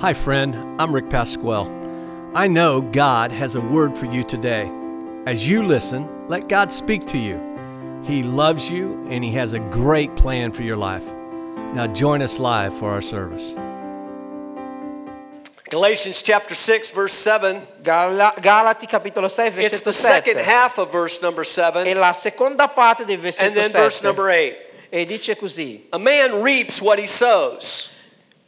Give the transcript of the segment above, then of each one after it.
Hi, friend. I'm Rick Pasquale. I know God has a word for you today. As you listen, let God speak to you. He loves you and He has a great plan for your life. Now, join us live for our service. Galatians chapter 6, verse 7. Gala- Galati capitolo 6 It's versetto the second 7 half of verse number 7. è 7, la seconda parte del versetto and versetto then verse number 8. e dice così A man reaps what he sows.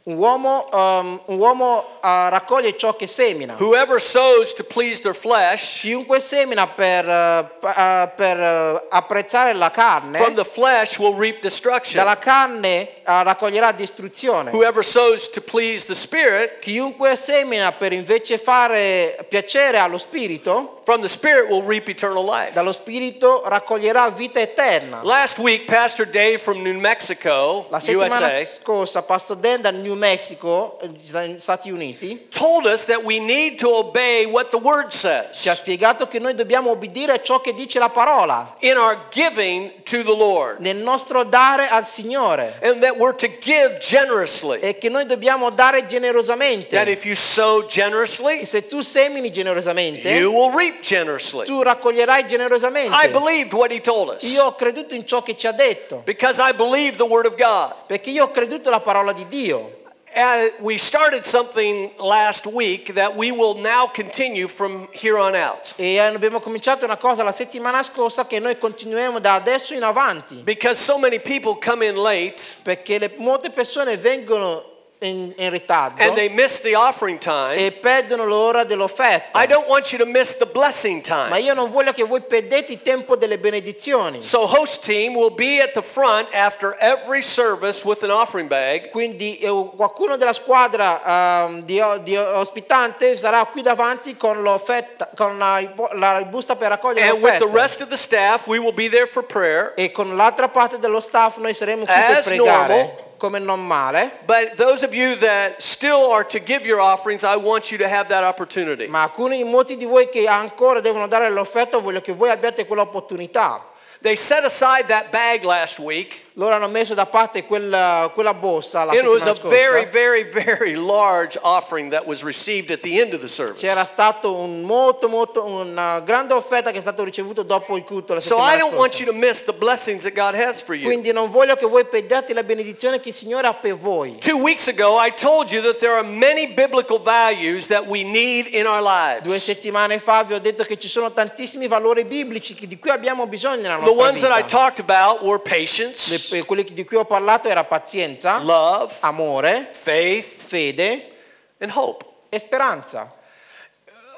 Un uomo, um, un uomo, uh, raccoglie ciò che semina Whoever sows to please their flesh, chiunque semina per, uh, per, uh, apprezzare la carne from the flesh will reap destruction. dalla carne raccoglierà distruzione. Whoever sows to please the Spirit, chiunque semina per invece fare piacere allo spirito from the Spirit will reap eternal life. dallo spirito raccoglierà vita eterna. Last week, Pastor Dave from New Mexico, La settimana USA, scorsa Pastor Dan da New Mexico, eh, Stati Uniti, told us that we need to obey what the Word ci ha says spiegato che noi dobbiamo obbedire a ciò che dice la parola in our giving to the Lord, nel nostro dare al Signore. And that we're to give generously. e che noi dobbiamo dare That generosamente. if you sow E generously, se tu semini generosamente, you will reap generously. tu raccoglierai I generosamente. believed what he told us Io ho creduto in ciò che ci ha detto, because I believe the Word of God. perché io ho creduto alla parola di Dio. And we started something last week that we will now continue from here on out. E abbiamo cominciato una cosa la settimana scorsa che noi continuiamo da adesso in avanti, Because so many people come in late perché le- molte persone vengono in, in ritardo. and they miss the offering time. e perdono l'ora dell'offerta. I don't want you to miss the blessing Ma time. io non voglio che voi perdete il tempo delle benedizioni. So, host team will be at the front after every service with an offering bag. Quindi eh, qualcuno della squadra ehm, di, di ospitante sarà qui davanti con l'offerta, con la, la busta per raccogliere And with the l'offerta. rest of the staff, we will be there for prayer. E con l'altra parte dello staff noi saremo qui per As pregare normal. Come normale. But those of you that still are to give your offerings, I want you to have that opportunity. Ma alcuni, molti di voi che ancora devono dare l'offerta, voglio che voi abbiate quell'opportunità. They set aside that bag last week. Loro hanno messo da parte quella, quella borsa la It was a scorsa. very, very, very large offering that was received at the end of the service. C'era stato un molto, molto, una grande offerta che è stata ricevuta dopo il culto la So I don't want scorsa. you to miss the blessings that God has for you. Quindi non voglio che voi perdiate la benedizione che il Signore ha per voi. Two weeks ago, I told you that there are many biblical values that we need in our Due lives. settimane fa vi ho detto che ci sono tantissimi valori biblici di cui abbiamo bisogno nella The nostra ones that I vita. talked about were patience, Quelli di cui ho parlato era pazienza, love, amore, faith, fede and hope. e speranza.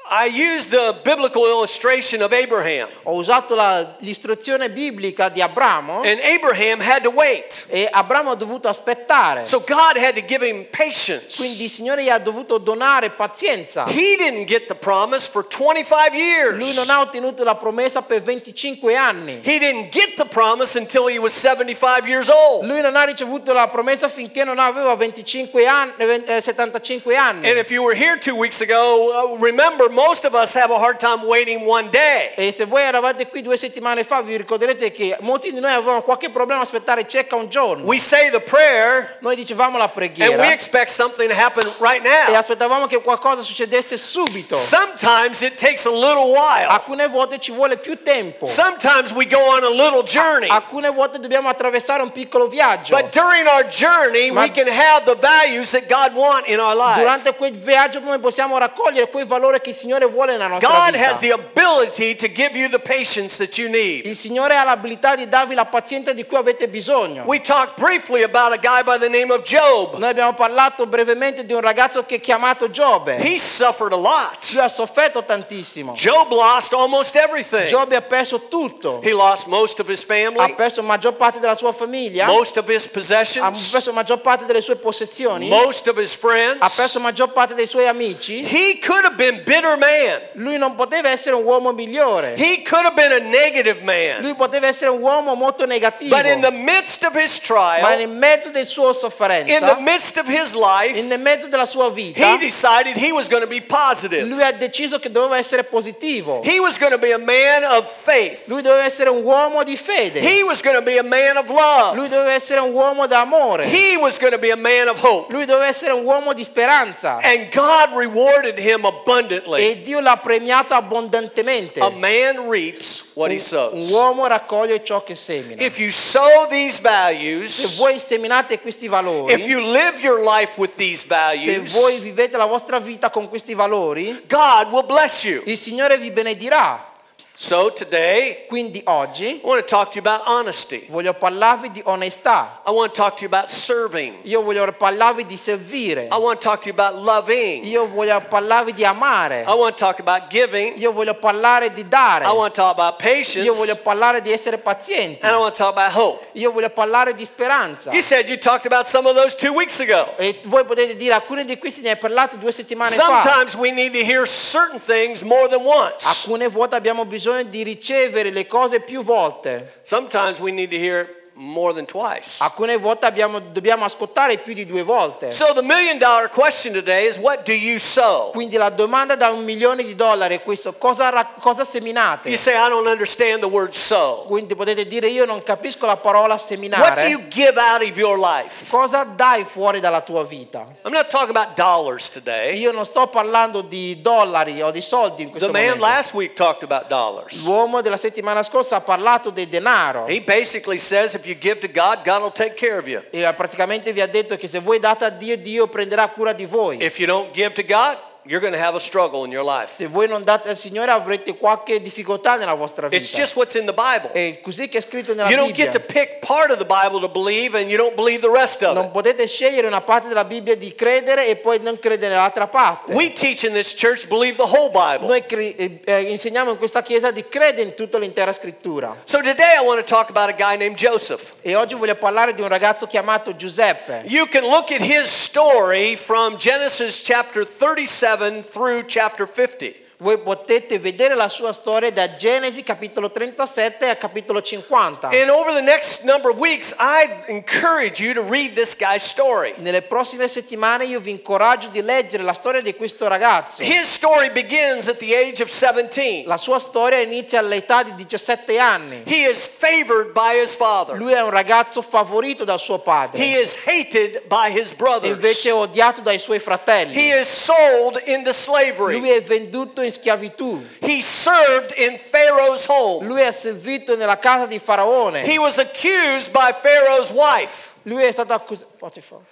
I used the biblical illustration of Abraham. Ho usato la- l'istruzione biblica di Abramo And Abraham had to wait. e Abramo ha dovuto aspettare. So God had to give him patience. Quindi il Signore gli ha dovuto donare pazienza. He didn't get the promise for 25 years. Lui non ha ottenuto la promessa per 25 anni. He didn't get the promise until he was 75 years old. Lui non ha ricevuto la promessa finché non aveva 25 anni, eh, 75 anni. And if you were here two weeks ago, uh, remember most of us have a hard time waiting one day. E se voi eravate qui due settimane fa vi ricorderete che molti di noi avevano qualche problema a aspettare circa un giorno. We say the prayer Noi dicevamo la and we preghiera expect something to happen right e now. aspettavamo che qualcosa succedesse subito. Sometimes it takes a little while. Alcune volte ci vuole più tempo. Sometimes we go on a little journey. Alcune volte dobbiamo attraversare un piccolo viaggio. But during our journey, Ma- we can have the values that God wants in our life. Durante quel viaggio noi possiamo raccogliere quei valori che il Signore vuole nella nostra God vita. has the ability to give you the patience that you need. Il Signore ha l'abilità di darvi la pazienza di cui avete bisogno. We talked briefly about a guy by the name of Job. Noi abbiamo parlato brevemente di un ragazzo che è chiamato Giobbe. He suffered a lot. Lui ha sofferto tantissimo. Job lost almost everything. Giobbe ha perso tutto. He lost most of his Ha family, perso la maggior parte della sua famiglia. most of his Ha possessions, perso la maggior parte delle sue possessioni. most of his Ha friends. perso la maggior parte dei suoi amici. He could have been bitter better man. Lui non poteva essere un uomo migliore. He could have been a negative man. Lui poteva essere un uomo molto negativo. But in the midst of his Ma trial, nel mezzo della sua in the midst of his life, nel mezzo della sua vita, he decided he was going to be positive. lui ha deciso che doveva essere positivo. He was going to be a man of faith. Lui doveva essere un uomo di fede. He was going to be a man of love. Lui doveva essere un uomo d'amore. He was going to be a man of hope. Lui doveva essere un uomo di speranza. And God rewarded him abundantly. E Dio l'ha premiato abbondantemente. A man reaps what he Un sows. uomo raccoglie ciò che semina. If you sow these Se values, voi seminate questi if valori, you live your life with these se values, voi vivete la vostra vita con questi valori, God will bless you. il Signore vi benedirà. So today, Quindi oggi I want to talk to you about honesty. voglio parlarvi di onestà. I want to talk to you about serving. Io voglio parlarvi di servire. I want to talk to you about loving. Io voglio parlarvi di amare. I want to talk about giving. Io voglio parlare di dare. I want to talk about patience. Io voglio parlare di essere pazienti. And I want to talk about hope. Io voglio parlare di speranza. You said you talked about some of those two weeks ago. E voi potete dire, alcuni di questi ne hai parlato due settimane fa. Sometimes we need to hear certain things more than once. Alcune volte abbiamo bisogno di ricevere le cose più volte. Sometimes we need to hear more than twice. Alcune volte abbiamo- dobbiamo ascoltare più di due volte. So the million dollar question today is what do you sow? Quindi la domanda da un milione di dollari è questo, cosa, cosa seminate? You say I don't understand the word sow. Quindi potete dire io non capisco la parola What do seminare. you give out of your life? Cosa dai fuori dalla tua vita? I'm not talking about dollars today. Io non sto parlando di dollari o di soldi in The questo man momento. last week talked about dollars. L'uomo della settimana scorsa ha parlato del denaro. He basically says if you give to God, God will take care of you. E praticamente vi ha detto che se voi date a Dio, Dio prenderà cura di voi. If you don't give to God, you're going to have a struggle in your life. Se voi non date al Signore avrete qualche difficoltà nella vostra vita. It's just what's in the Bible. È così che è scritto nella You don't get to pick part of the Bible to believe and you don't believe the rest of Non it. potete scegliere una parte della Bibbia di credere e poi non credere nell'altra parte. We teach in this church believe the whole Bible. Noi eh, eh, insegniamo in questa chiesa di credere in tutta l'intera scrittura. So today I want to talk about a guy named Joseph. E oggi voglio parlare di un ragazzo chiamato Giuseppe. You can look at his story from Genesis chapter 37 through chapter 50. Voi potete vedere la sua storia da Genesi capitolo 37 a capitolo 50. And over the next number of weeks, I encourage you to read this guy's story. Nelle prossime settimane io vi incoraggio di leggere la storia di questo ragazzo. His story begins at the age of 17. La sua storia inizia all'età di 17 anni. He is favored by his father. Lui è un ragazzo favorito dal suo He padre, is hated by his brothers. invece è odiato dai suoi He fratelli. is sold into Lui slavery. è venduto in schiavitù. He served in Pharaoh's home. Lui è servito nella casa di Faraone. He was accused by Pharaoh's wife. Lui è stato accusato.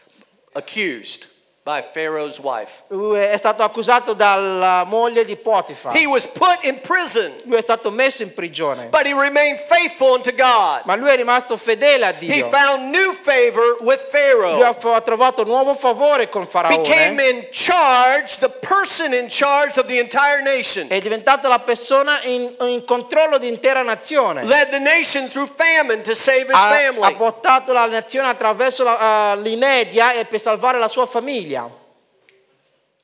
Accused by Pharaoh's wife. Lui è stato accusato dalla moglie di Potifa. He was put in prison, Lui è stato messo in prigione. but he remained faithful unto God. Ma lui è rimasto fedele a He Dio. found new favor with Lui ha Pharaoh. ha trovato nuovo favore con Became Faraone. in charge, the person in charge of the entire nation. È diventato la persona in, in controllo di intera nazione. Led the nation through famine to save his Ha, ha family. portato la nazione attraverso la- uh, l'inedia e per salvare la sua famiglia.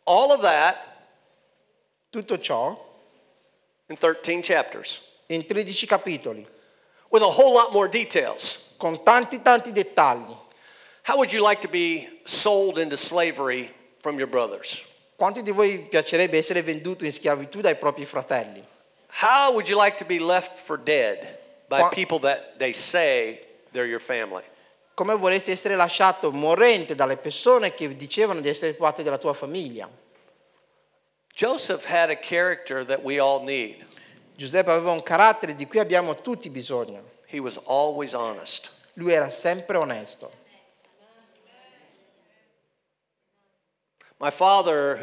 All of that Tutto ciò in 13 chapters in 13 capitoli, with a whole lot more details. con tanti tanti dettagli. How would you like to be sold into slavery from your brothers? Quanti di voi piacerebbe essere venduto in schiavitù dai propri fratelli? How would you like to be left for dead by people that they say they're your family? Come vorresti essere lasciato morente dalle persone che dicevano di essere parte della tua famiglia? Giuseppe aveva un carattere di cui abbiamo tutti bisogno. Lui era sempre onesto. Father,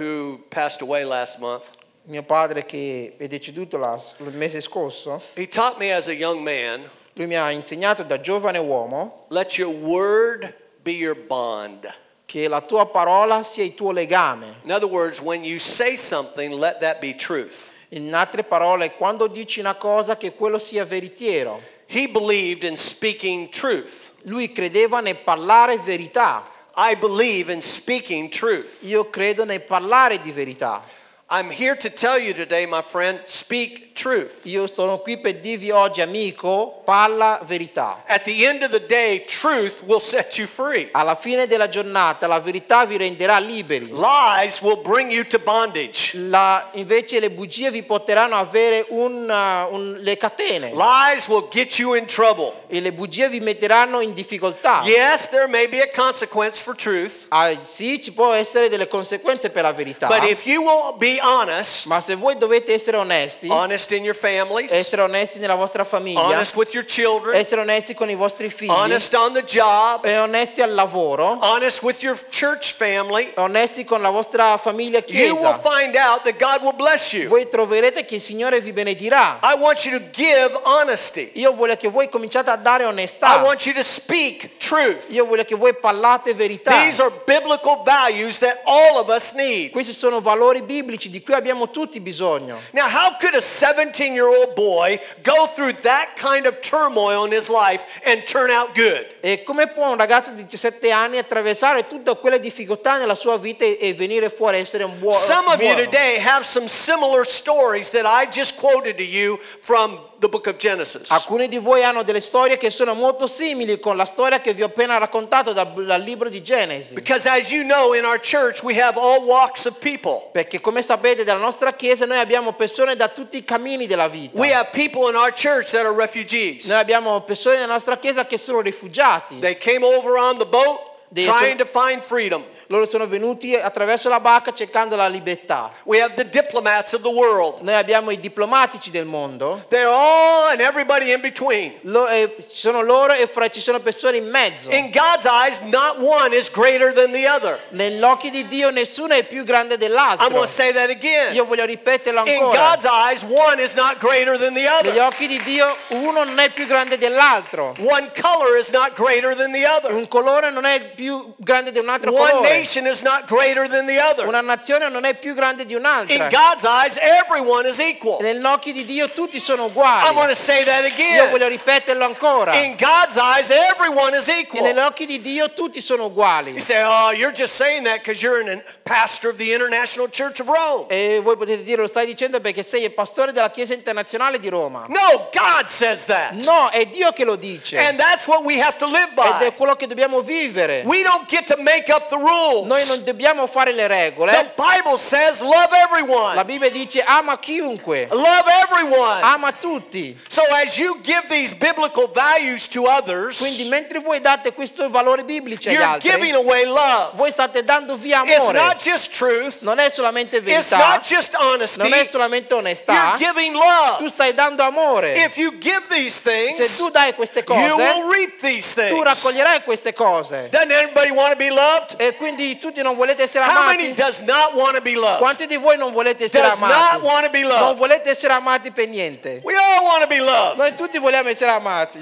month, Mio padre che è deceduto il mese scorso, he taught me as a young man lui mi ha insegnato da giovane uomo let your word be your bond. che la tua parola sia il tuo legame. In other words, when you say something, let that be truth. In altre parole, quando dici una cosa che quello sia veritiero. He believed in speaking truth. Lui credeva nel parlare verità. I believe in speaking truth. Io credo nel parlare di verità. I'm here to tell you today, my friend, speak truth. Io sono qui per dirvi oggi, amico, parla verità. At the end of the day, truth will set you free. Alla fine della giornata la verità vi renderà liberi. Lies will bring you to bondage. La- invece le bugie vi porteranno a avere un, uh, un- le catene Lies will get you in trouble. e le bugie vi metteranno in difficoltà. Yes, there may be a consequence for truth, Ah, sì, ci può essere delle conseguenze per la verità, but if you will be honest, ma se voi dovete essere onesti, honest in your families, essere onesti nella vostra famiglia, honest with your children, essere onesti con i vostri figli, honest on the job, e onesti al lavoro, honest with your church family, onesti con la vostra famiglia you will chiesa, find out that God will bless you. voi troverete che il Signore vi benedirà. I want you to give honesty. Io voglio che voi cominciate a dare I onestà. want you to speak truth. Io voglio che voi parlate verità. These are biblical values that all of us need. Questi sono valori biblici di cui abbiamo tutti bisogno. Now, how could a 17 year old boy go through that kind of turmoil in his life and turn out good? E come può un ragazzo di 17 anni attraversare tutte quelle difficoltà nella sua vita e venire fuori essere un Some of you today have some similar stories that I just quoted to you from the book of Genesis. Alcuni di voi hanno delle storie che sono molto simili con la storia che vi ho appena raccontato da- dal libro di Genesi. Because as you know, in our church, we have all walks of people. Perché come sapete dalla nostra chiesa noi abbiamo persone da tutti i cammini della vita. We have people in our church that are refugees. Noi abbiamo persone nella nostra chiesa che sono rifugiati. They came over on the boat trying to find freedom. Loro sono venuti attraverso la barca cercando la libertà. We have the diplomats of the world. Noi abbiamo i diplomatici del mondo. They're all and everybody in between. Lo- eh, ci sono loro e fra- ci sono persone in mezzo. In God's eyes, not one is greater than the other. Negli occhi di Dio nessuno è più grande I'm dell'altro. going to say that again. Io voglio ripeterlo In ancora. God's eyes, one is not greater than the Negli other. occhi di Dio uno non è più grande dell'altro. One color is not greater than the other. Un colore non è più grande di un altro One colore. nation is not greater than the other. Una nazione non è più grande di In un'altra. God's eyes, everyone is equal. Negli occhi di Dio tutti sono I'm going uguali. to say that Io voglio again. ripeterlo ancora. In God's eyes, everyone is E equal. occhi di Dio tutti sono uguali. You say, oh, you're just saying that because you're an pastor of the International Church of Rome. E voi potete dire lo stai dicendo perché sei il pastore della Chiesa internazionale di Roma. No, God says that. No, è Dio che lo dice. And that's what we have to live Ed è by. quello che dobbiamo vivere. We don't get to make up the rules. Noi non dobbiamo fare le The regole. Bible says love La everyone. Bibbia dice ama chiunque, Love everyone. ama tutti. So as you give these biblical values to others, Quindi mentre voi date questi valori biblici agli you're giving altri, away love. voi state dando via It's amore. not just truth. Non è solamente It's verità, not just honesty. non è solamente You're onestà, giving tu love. stai dando amore. If you give these Se things, tu dai queste you will cose, reap these tu things. raccoglierai queste cose. Doesn't everybody want to be loved? E quindi tutti non volete essere How many does not want to be loved? Quanti di voi non volete essere Does not want to be loved? Non volete essere amati per niente. We all want to be loved, Noi tutti vogliamo essere amati.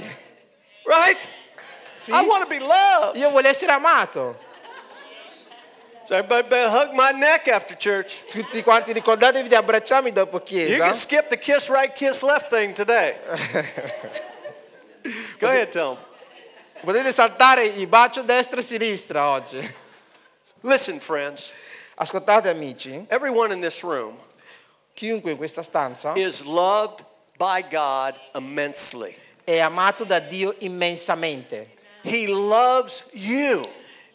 right? Sì? I want to be loved. Io voglio essere amato. So everybody better hug my neck after church. Tutti quanti ricordatevi di abbracciarmi dopo chiesa. You can skip the kiss right, kiss left thing today. Go ahead, tell them. Potete saltare il bacio destra e sinistra oggi. Listen, friends, Ascoltate amici, everyone in this room chiunque in questa stanza is loved by God immensely. è amato da Dio immensamente. He loves you.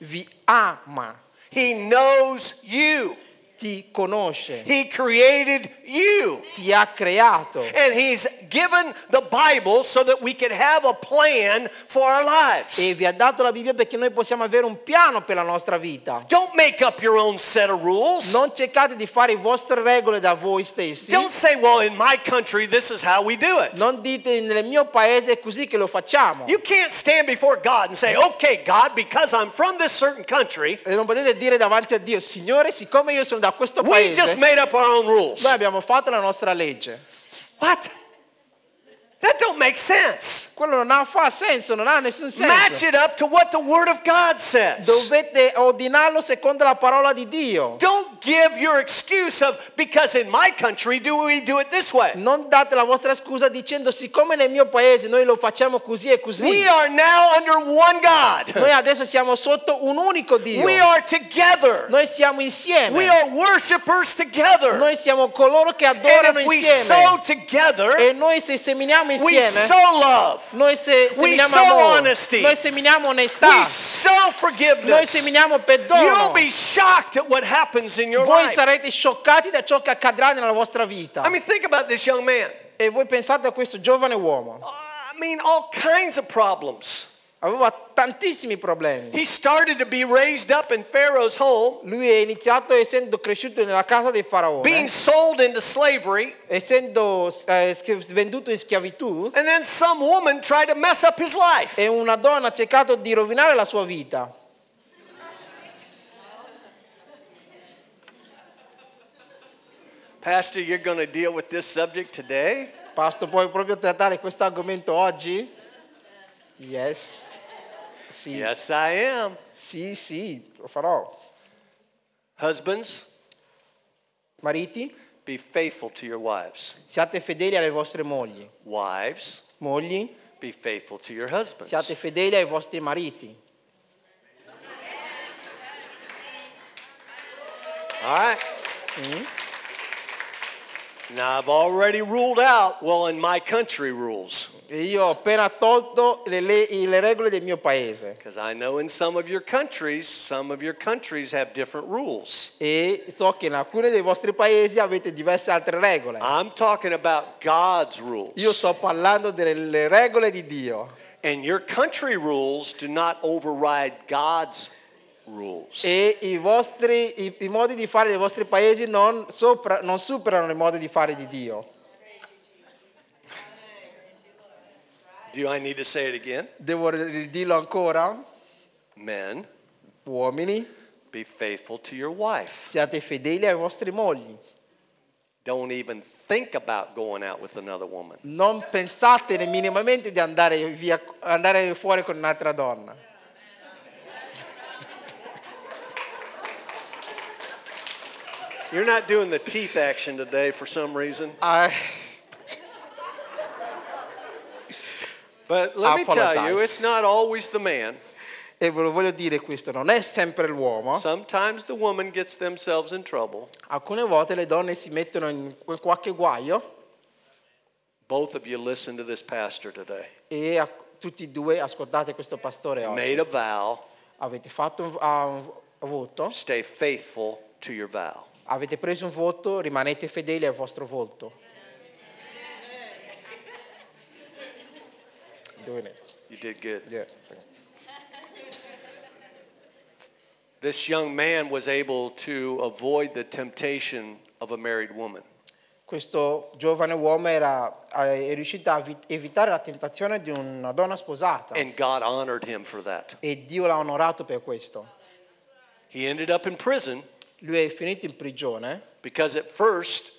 Vi ama, He knows you. ti conosce, He created you. ti ha creato. And He's given the Bible so that we can have a plan for our lives. E vi ha dato la Bibbia perché noi possiamo avere un piano per la nostra vita. Don't make up your own set of rules. Non cercate di fare le vostre regole da voi stessi. Don't say, well, in my country, this is how we do it. Non dite nel mio paese è così che lo facciamo. You can't stand before God and say, okay, God, because I'm from this certain country, E non potete dire davanti a Dio, Signore, siccome io sono da questo we just paese, made up our own rules. noi abbiamo fatto la nostra legge. What? That don't make sense. Quello non ha, fa senso, non ha nessun senso. Match it up to what the Word of God says. Dovete ordinarlo secondo la parola di Dio. Don't give your excuse of because in my country do we do it this way. Non date la vostra scusa dicendo siccome nel mio paese noi lo facciamo così e così. We are now under one God. Noi adesso siamo sotto un unico Dio. We are together. Noi siamo insieme. We are worshipers together. Noi siamo coloro che And adorano if we sow together, E noi se seminiamo we insieme, sow love. noi se we seminiamo sow amore, honesty. noi seminiamo We onestà, sow noi forgiveness. seminiamo You'll perdono. be shocked at what happens in your Voi life. sarete scioccati da ciò che accadrà nella vostra vita. I mean, think about this young man. E voi pensate a questo giovane uomo. I mean, all kinds of problems. Aveva tantissimi problemi. He started to be raised up in Pharaoh's home, Lui è iniziato essendo cresciuto nella casa dei being faraoni, sold into slavery, essendo eh, venduto in schiavitù, and then some woman tried to mess up his life. e una donna ha cercato di rovinare la sua vita. Pastor, you're going to deal with this subject today? Pastor, puoi proprio trattare questo argomento oggi? Yes. Sì, Yes, I am. sì, sì, lo farò. Husbands, Mariti, be faithful to your wives. siate fedeli alle vostre mogli. Wives, Mogli, be faithful to your husbands. siate fedeli ai vostri mariti. All right. Mm. Now, I've already ruled out, well, in my country rules. E io ho appena tolto le, le- le regole del mio paese. Because I know in some of your countries, some of your countries have different rules. E so che in alcuni dei vostri paesi avete diverse altre regole. I'm talking about God's rules. Io sto parlando delle regole di Dio. And your country rules do not override God's rules. E i, vostri, i, i modi di fare dei vostri paesi non, sopra- non superano i modi di fare di Dio. Do I need to say it again? Devo dirlo ancora? Men, Uomini, be faithful to your wife. siate fedeli ai vostri mogli. Don't even think about going out with another woman. Non pensate minimamente di andare, via, andare fuori con un'altra donna. You're not doing the teeth action today for some reason. Ah, But let me tell you, it's not always the man. e ve lo voglio dire questo, non è sempre l'uomo. Sometimes the woman gets themselves in trouble. Alcune volte le donne si mettono in qualche guaio Both of you listen to this pastor today. e a- tutti e due ascoltate questo pastore oggi. Made a vow, Avete fatto un, ah, un voto, stay faithful to your vow. avete preso un voto, rimanete fedeli al vostro voto. Doing it. You did good. Yeah. This young man was able to avoid the temptation of a married woman. Questo giovane uomo era, è riuscito a evitare la tentazione di una donna sposata And God honored him for that. e Dio l'ha onorato per questo. He ended up in prison Lui è finito in prigione because at first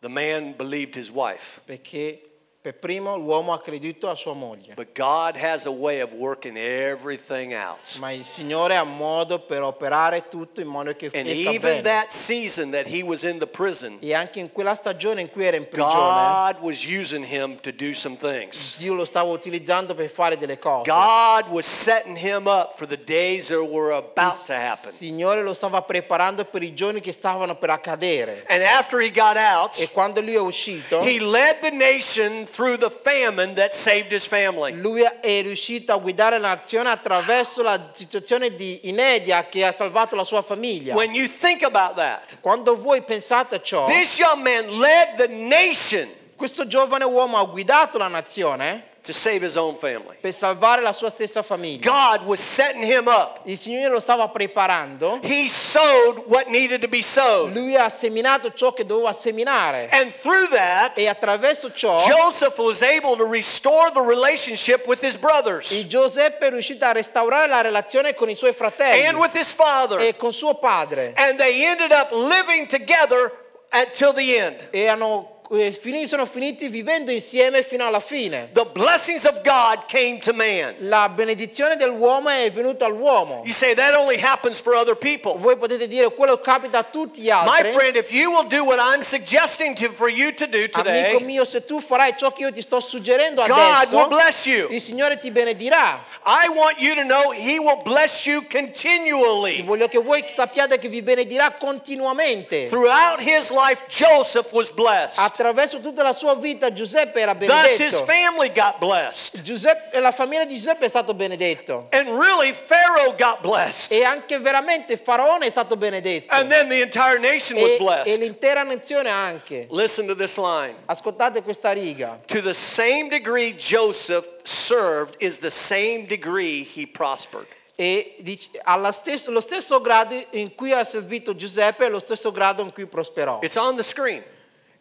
the man believed his wife. perché per primo l'uomo ha creduto a sua moglie. But God has a way of working everything out. Ma il Signore ha modo per operare tutto in modo che And esca even bene. that season that he was in the prison, E anche in quella stagione in cui era in prigione, God was using him to do some things. Dio lo stava utilizzando per fare delle cose. God was setting him up for the days that were about to happen. Signore lo stava preparando per i giorni che stavano per accadere. And after he got out, E quando lui è uscito, he led the nation through the famine that saved his family. lui è riuscito a guidare la nazione attraverso la situazione di inedia che ha salvato la sua famiglia. When you think about that, Quando voi pensate a ciò, this young man led the nation questo giovane uomo ha guidato la nazione to save his own family. per salvare la sua stessa famiglia. God was setting him up. Il Signore lo stava preparando. He sowed what needed to be sowed. Lui ha seminato ciò che doveva seminare. And through that, E attraverso ciò Joseph was able to restore the relationship with his brothers il Giuseppe è riuscito a restaurare la relazione con i suoi fratelli and with his father. e con suo padre. And they ended up living together until the end. E hanno eh, sono finiti vivendo insieme fino alla fine. The blessings of God came to man. La benedizione dell'uomo è venuta all'uomo. You say that only happens for other people. Voi potete dire quello capita a tutti gli My friend, if you will do what I'm suggesting to, for you to do today. Amico mio, se tu farai ciò che io ti sto suggerendo God will bless you. il Signore ti benedirà. I want you to know He will bless you continually. Voglio che voi sappiate che vi benedirà continuamente. Throughout his life, Joseph was blessed. Attraverso tutta la sua vita Giuseppe era Thus, his benedetto. family got blessed. Giuseppe, la famiglia di Giuseppe è stato benedetto. And really, Pharaoh got blessed. E anche veramente Faraone è stato benedetto. And then the entire nation was E, e blessed. l'intera nazione anche. Listen to this line. Ascoltate questa riga. To the same degree Joseph served is the same degree he prospered. E dice, alla stes- lo stesso grado in cui ha servito Giuseppe è lo stesso grado in cui prosperò. It's on the screen.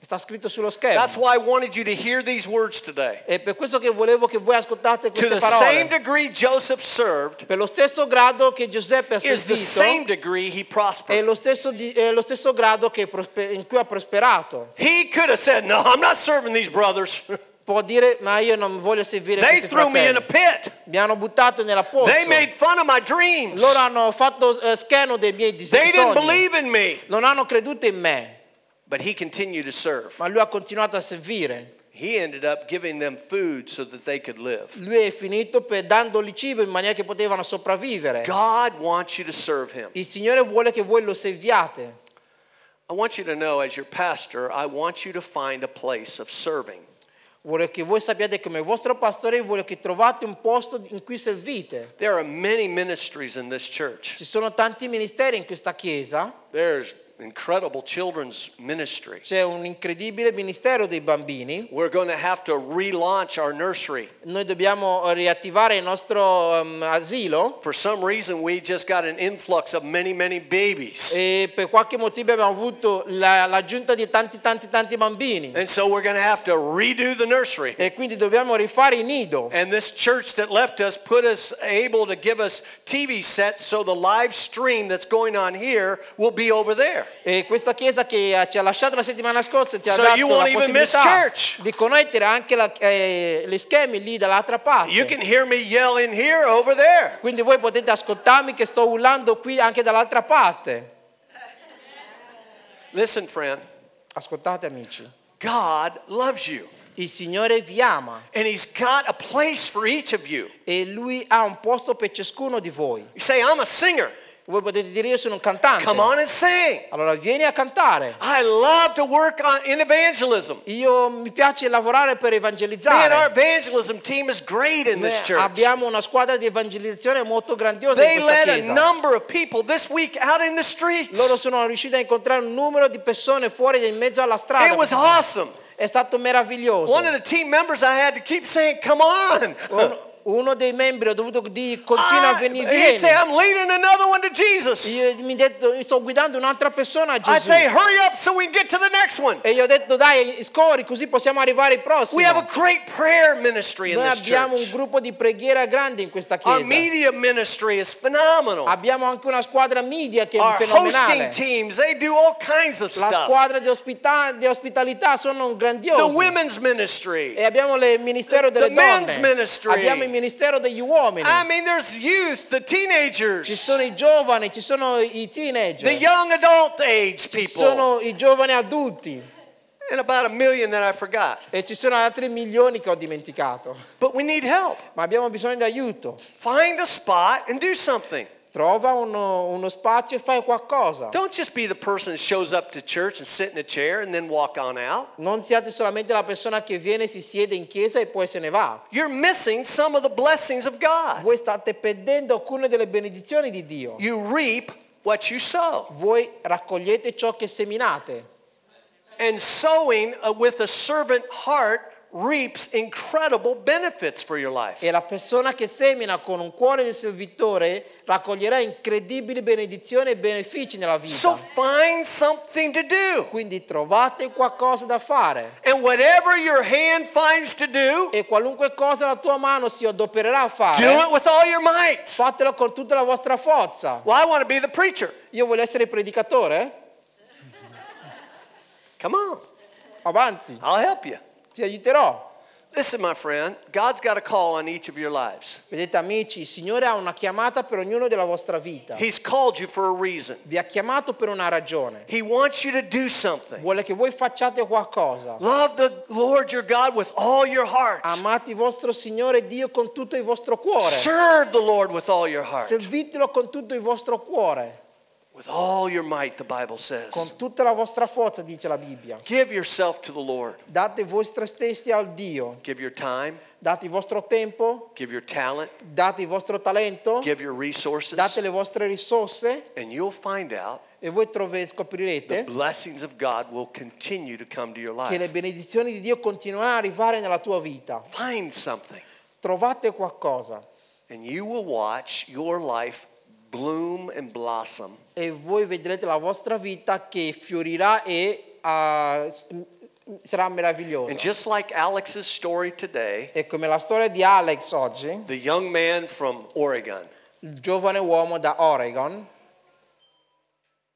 Sta scritto sullo schermo. That's why I wanted you to hear these words today. È per questo che volevo che voi ascoltate To queste the same parole. degree Joseph served Per lo stesso grado che Giuseppe ha is the same servito, degree he è prospered. lo stesso, è lo stesso grado che in cui ha prosperato. He could have said, No, I'm not serving these brothers. Può dire, ma io non voglio servire They questi threw me in a fratelli. pit. Mi hanno buttato nella pozza. They made fun of my dreams. Loro hanno fatto eh, scherno dei miei sogni. Non hanno creduto in me, But he continued to serve. ma lui ha continuato a servire. He ended up giving them food so that they could live. Lui è finito per dandogli cibo in maniera che potevano sopravvivere. God wants you to serve him. Il Signore vuole che voi lo serviate. I want you to know, as your pastor, I want you to find a place of serving. Vuole che voi sappiate come vostro pastore vuole che trovate un posto in cui servite. There are many ministries in this church. Ci sono tanti ministeri in questa chiesa. There's incredible children's ministry. C'è un incredibile ministero dei bambini. We're going to have to relaunch our nursery. Noi dobbiamo riattivare il nostro um, asilo For some reason, we just got an influx of many, many babies. e per qualche motivo abbiamo avuto la- l'aggiunta di tanti tanti tanti bambini And so we're going to have to redo the nursery. e quindi dobbiamo rifare il nido. And this church that left us put us able to give us TV sets so the live stream that's going on here will be over there. E questa chiesa che ci ha lasciato la settimana scorsa ti ha So dato la possibilità di connettere anche la- eh, gli schemi lì dall'altra parte. You can hear me yell in here over there. Quindi voi potete ascoltarmi che sto urlando qui anche dall'altra parte. Listen, friend, Ascoltate amici, God loves you. il Signore vi ama And He's got a place for each of you. e Lui ha un posto per ciascuno di voi. You say, I'm a singer. Voi potete dire io sono un cantante. Come on and sing. Allora vieni a cantare. I love to work on, in evangelism. Io mi piace lavorare per Man, our evangelizzare. evangelism team is great in this church. abbiamo una squadra di evangelizzazione molto grandiosa They in questa led a chiesa. number of people this week out in the streets. Loro sono riusciti a incontrare un numero di persone fuori in mezzo alla strada. It was awesome. È stato meraviglioso. One of the team members, I had to keep saying, "Come on." Uno, dei membri ho dovuto dire continua a I- venire, he'd vieni. say, "I'm leading another one to Jesus." Io mi ha detto, sto guidando un'altra persona a I'd Gesù. say, "Hurry up so we can get to the next one." E gli ho detto, dai, scorri così possiamo arrivare ai prossimi. We have a great prayer ministry in Noi this abbiamo un church. gruppo di preghiera grande in questa Our chiesa. media ministry is phenomenal. Abbiamo anche una squadra media che è Our hosting fenomenale. teams, they do all kinds of La stuff. squadra di, ospita- di ospitalità sono The grandiosi. women's ministry. E abbiamo il ministero The delle men's donne. ministry. Abbiamo il ministero degli uomini. I mean, there's youth, the teenagers. Ci sono i giovani, ci sono i teenager. the young adult age ci people, sono i giovani adulti and about a million that I forgot. e ci sono altri milioni che ho dimenticato. But we need help. Ma abbiamo bisogno di aiuto. Find a spot and do something. Trova uno, uno spazio e fai qualcosa. Don't just be the person that shows up to church and sit in a chair and then walk on out. Non siate solamente la persona che viene, si siede in chiesa e poi se ne va. You're missing some of the blessings of God. Voi state perdendo alcune delle benedizioni di Dio. You reap what you sow. Voi raccogliete ciò che seminate. And sowing uh, with a servant heart reaps incredible benefits for your life. E la persona che semina con un cuore di servitore raccoglierà incredibili benedizioni e benefici nella vita. So find something to do. Quindi trovate qualcosa da fare. And whatever your hand finds to do, E qualunque cosa la tua mano si adopererà a do fare, it with all your might. fatelo con tutta la vostra forza. Well, I want to be the preacher. Io voglio essere predicatore? Come on. avanti, I'll help you. Ti aiuterò. Listen, my friend, God's got a call on each of your lives. Vedete amici, il Signore ha una chiamata per ognuno della vostra vita. He's called you for a reason. Vi ha chiamato per una ragione. He wants you to do something. Vuole che voi facciate qualcosa. Love the Lord your God with all your heart. Amate il vostro Signore Dio con tutto il vostro cuore. Serve the Lord with all your heart. Servitelo con tutto il vostro cuore. With all your might, the Bible says. Con tutta la vostra forza, dice la Bibbia. Give yourself to the Lord. Date vostre stessi al Dio. Give your time, Date il vostro tempo, give your talent, date il vostro talento, give your resources, date le vostre risorse and you'll find out e voi trove- the scoprirete blessings of God will continue to come to your che le benedizioni di Dio continueranno ad arrivare nella tua vita. Find something, Trovate qualcosa and you will watch your life bloom and blossom e voi vedrete la vostra vita che fiorirà e ah, m- sarà meravigliosa. And just like Alex's story today, E come la storia di Alex oggi, the young man from Oregon, il giovane uomo da Oregon,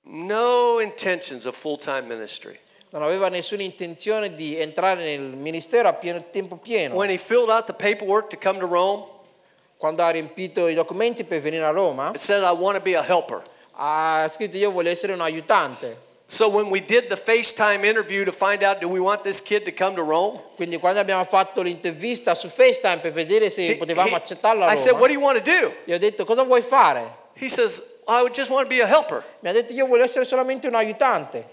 no intentions of full time ministry. non aveva nessuna intenzione di entrare nel ministero a pieno tempo pieno. When he filled out the paperwork to come to Rome, Quando ha riempito i documenti per venire a Roma, it I want to be a helper. ha scritto io voglio essere un aiutante. So when we did the FaceTime interview to find out, do we want this kid to come to Rome? Quindi quando abbiamo fatto l'intervista su FaceTime per vedere se He- potevamo he- accettarlo a I said, Roma, What do you want to do? gli ho detto cosa vuoi fare? He says, I would just want to be a helper. Mi ha detto io voglio essere solamente un aiutante,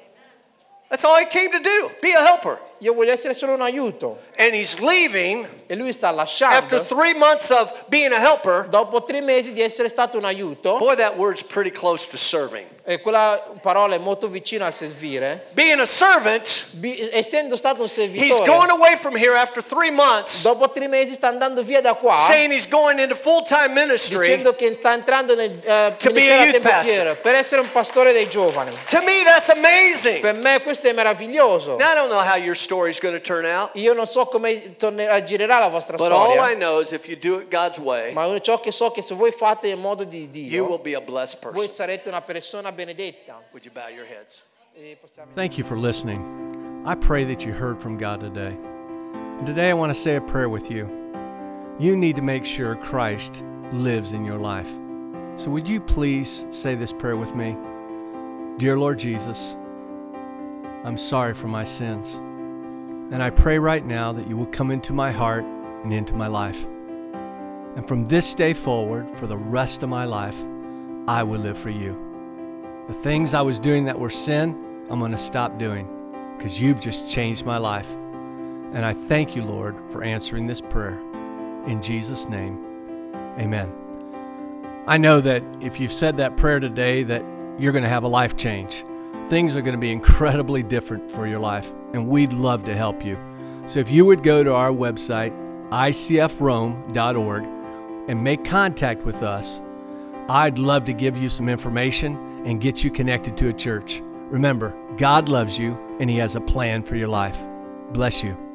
That's all he came to do, be a helper. Io voglio essere solo un aiuto. And he's leaving E lui sta after three months of being a helper. dopo tre mesi di essere stato un aiuto, Boy, that word's pretty close to serving. Eh, e quella parola è molto vicina al servire, eh. Being a servant, bi- essendo eh, stato un servitore. he's going away from here after three months, dopo tre mesi sta andando via da qua, saying he's going into full time ministry. dicendo che sta entrando nel eh, To be ministero a youth tempo pastor. pieno per essere un pastore dei giovani. To me, that's amazing. Per me questo è meraviglioso. Now, I don't know how your story's going to turn out, Io non so come tornerà, girerà la vostra but all I know is if you do it God's way, ma ciò che so che se voi fate in modo di you will be a blessed voi person. sarete una persona benedetta. Would you bow your heads? Thank you for listening. I pray that you heard from God today. And today I want to say a prayer with you. You need to make sure Christ lives in your life. So would you please say this prayer with me? Dear Lord Jesus, I'm sorry for my sins. And I pray right now that you will come into my heart and into my life. And from this day forward, for the rest of my life, I will live for you. The things I was doing that were sin, I'm going to stop doing because you've just changed my life. And I thank you, Lord, for answering this prayer. In Jesus' name, amen. I know that if you've said that prayer today that you're going to have a life change. Things are going to be incredibly different for your life, and we'd love to help you. So if you would go to our website, icfrome.org, and make contact with us, I'd love to give you some information and get you connected to a church. Remember, God loves you and He has a plan for your life. Bless you.